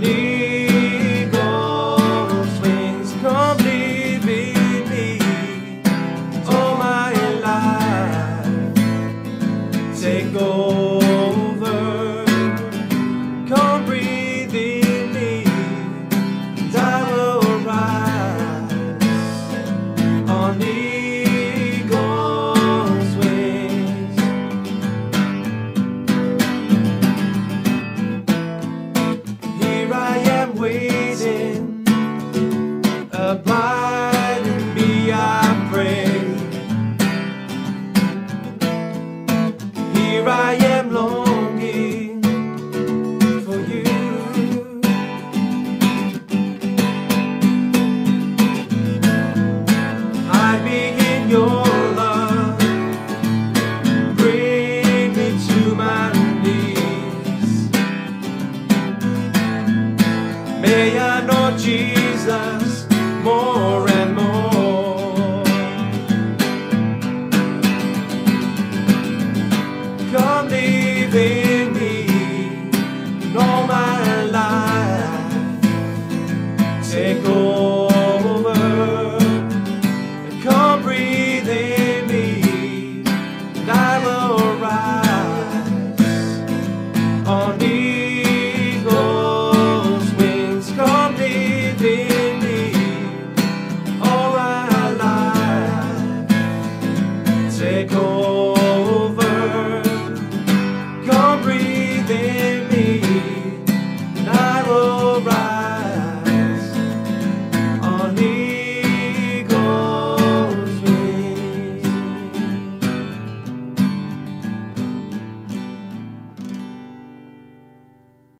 need. within me and all my life. Take over and come breathe in me, and I'll rise, on me.